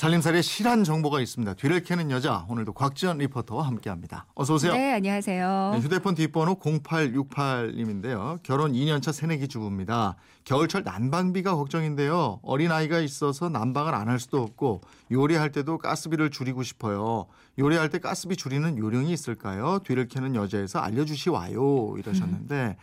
살림살이에 실한 정보가 있습니다. 뒤를 캐는 여자 오늘도 곽지연 리포터와 함께합니다. 어서 오세요. 네, 안녕하세요. 네, 휴대폰 뒷번호 0868님인데요. 결혼 2년차 새내기 주부입니다. 겨울철 난방비가 걱정인데요. 어린아이가 있어서 난방을 안 할 수도 없고 요리할 때도 가스비를 줄이고 싶어요. 요리할 때 가스비 줄이는 요령이 있을까요? 뒤를 캐는 여자에서 알려주시와요. 이러셨는데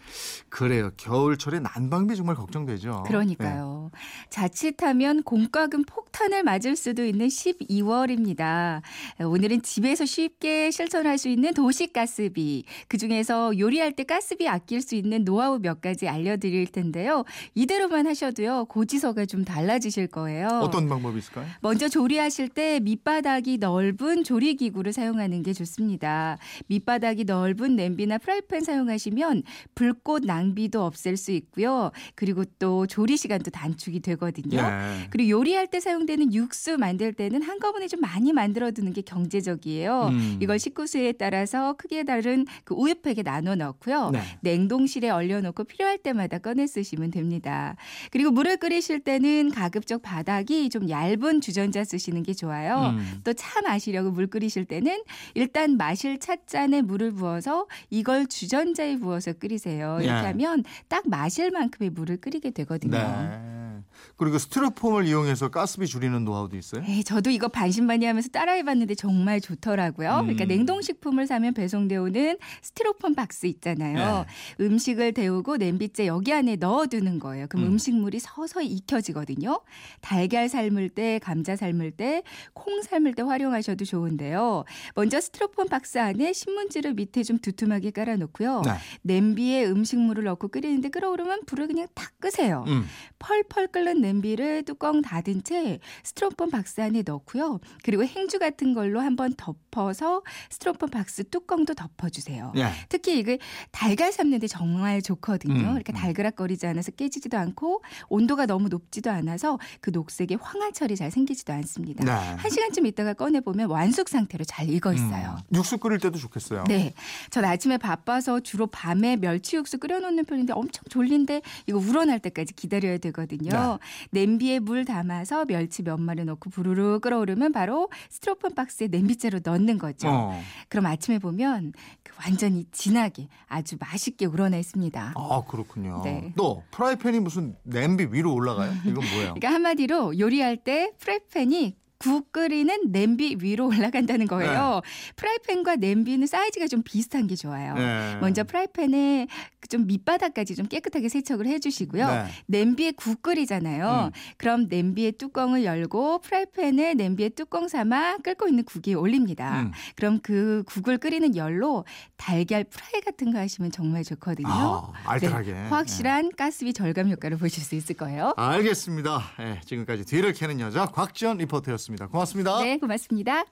그래요. 겨울철에 난방비 정말 걱정되죠. 그러니까요. 자칫하면 공과금 폭탄을 맞을 수도 있는 12월입니다. 오늘은 집에서 쉽게 실천할 수 있는 도시 가스비, 그중에서 요리할 때 가스비 아낄 수 있는 노하우 몇 가지 알려드릴 텐데요. 이대로만 하셔도요. 고지서가 좀 달라지실 거예요. 어떤 방법이 있을까요? 먼저 조리하실 때 밑바닥이 넓은 조리기구를 사용하는 게 좋습니다. 밑바닥이 넓은 냄비나 프라이팬 사용하시면 불꽃 낭비도 없앨 수 있고요. 그리고 또 조리 시간도 단축이 되거든요. 예. 그리고 요리할 때 사용되는 육수 만들 때는 한꺼번에 좀 많이 만들어 두는 게 경제적이에요. 음. 이걸 식구수에 따라서 크기에 다른 그 우유팩에 나눠 넣고요. 네. 냉동실에 얼려 놓고 필요할 때마다 꺼내 쓰시면 됩니다. 그리고 물을 끓이실 때는 가급적 바닥이 좀 얇은 주전자 쓰시는 게 좋아요. 음. 또차 마시려고 물 끓이실 때는 일단 마실 찻잔에 물을 부어서 이걸 주전자에 부어서 끓이세요. 이렇게 예. 하면 딱 마실 만큼의 물을 끓이게 되거든요. 네. 그리고 스티로폼을 이용해서 가스비 줄이는 노하우도 있어요? 에이, 저도 이거 반신반의하면서 따라해봤는데 정말 좋더라고요. 음. 그러니까 냉동식품을 사면 배송돼 오는 스티로폼 박스 있잖아요. 음식을 데우고 냄비째 여기 안에 넣어두는 거예요. 그럼 음. 음. 식물이 서서히 익혀지거든요. 달걀 삶을 때, 감자 삶을 때, 콩 삶을 때 활용하셔도 좋은데요. 먼저 스티로폼 박스 안에 신문지를 밑에 좀 두툼하게 깔아놓고요. 네. 냄비에 음식물을 넣고 끓이는데 끓어오르면 불을 그냥 탁 끄세요. 음. 펄펄 끓는 냄비를 뚜껑 닫은 채 스티로폼 박스 안에 넣고요. 그리고 행주 같은 걸로 한번 덮어서 스티로폼 박스 뚜껑도 덮어주세요. 예. 특히 이게 달걀 삶는데 정말 좋거든요. 음, 이렇게 음. 달그락거리지 않아서 깨지지도 않고 온도가 너무 높지도 않아서 그 녹색의 황화철이 잘 생기지도 않습니다. 네. 한 시간쯤 있다가 꺼내 보면 완숙 상태로 잘 익어 있어요. 음. 육수 끓일 때도 좋겠어요. 네. 전 아침에 바빠서 주로 밤에 멸치 육수 끓여놓는 편인데 엄청 졸린데 이거 우러날 때까지 기다려야 되거든요. 냄비에 물 담아서 멸치 몇 마리 넣고 부르르 끓어오르면 바로 스티로폼 박스에 냄비째로 넣는 거죠. 어. 그럼 아침에 보면 그 완전히 진하게 아주 맛있게 우러나 있습니다. 아 그렇군요. 네. 또 프라이팬이 무슨 냄비 위로 올라가요? 이건 뭐예요? 그러니까 한마디로 요리할 때 프라이팬이 국 끓이는 냄비 위로 올라간다는 거예요. 프라이팬과 냄비는 사이즈가 좀 비슷한 게 좋아요. 네. 먼저 프라이팬에 그좀 밑바닥까지 좀 깨끗하게 세척을 해주시고요. 네. 냄비에 국 끓이잖아요. 음. 그럼 냄비의 뚜껑을 열고 프라이팬에 냄비에 뚜껑 삼아 끓고 있는 국에 올립니다. 음. 그럼 그 국을 끓이는 열로 달걀 프라이 같은 거 하시면 정말 좋거든요. 아, 알뜰하게. 네, 확실한 가스비 절감 효과를 보실 수 있을 거예요. 알겠습니다. 예, 지금까지 뒤를 캐는 여자 곽지연 리포터였 습니다. 고맙습니다. 네, 고맙습니다.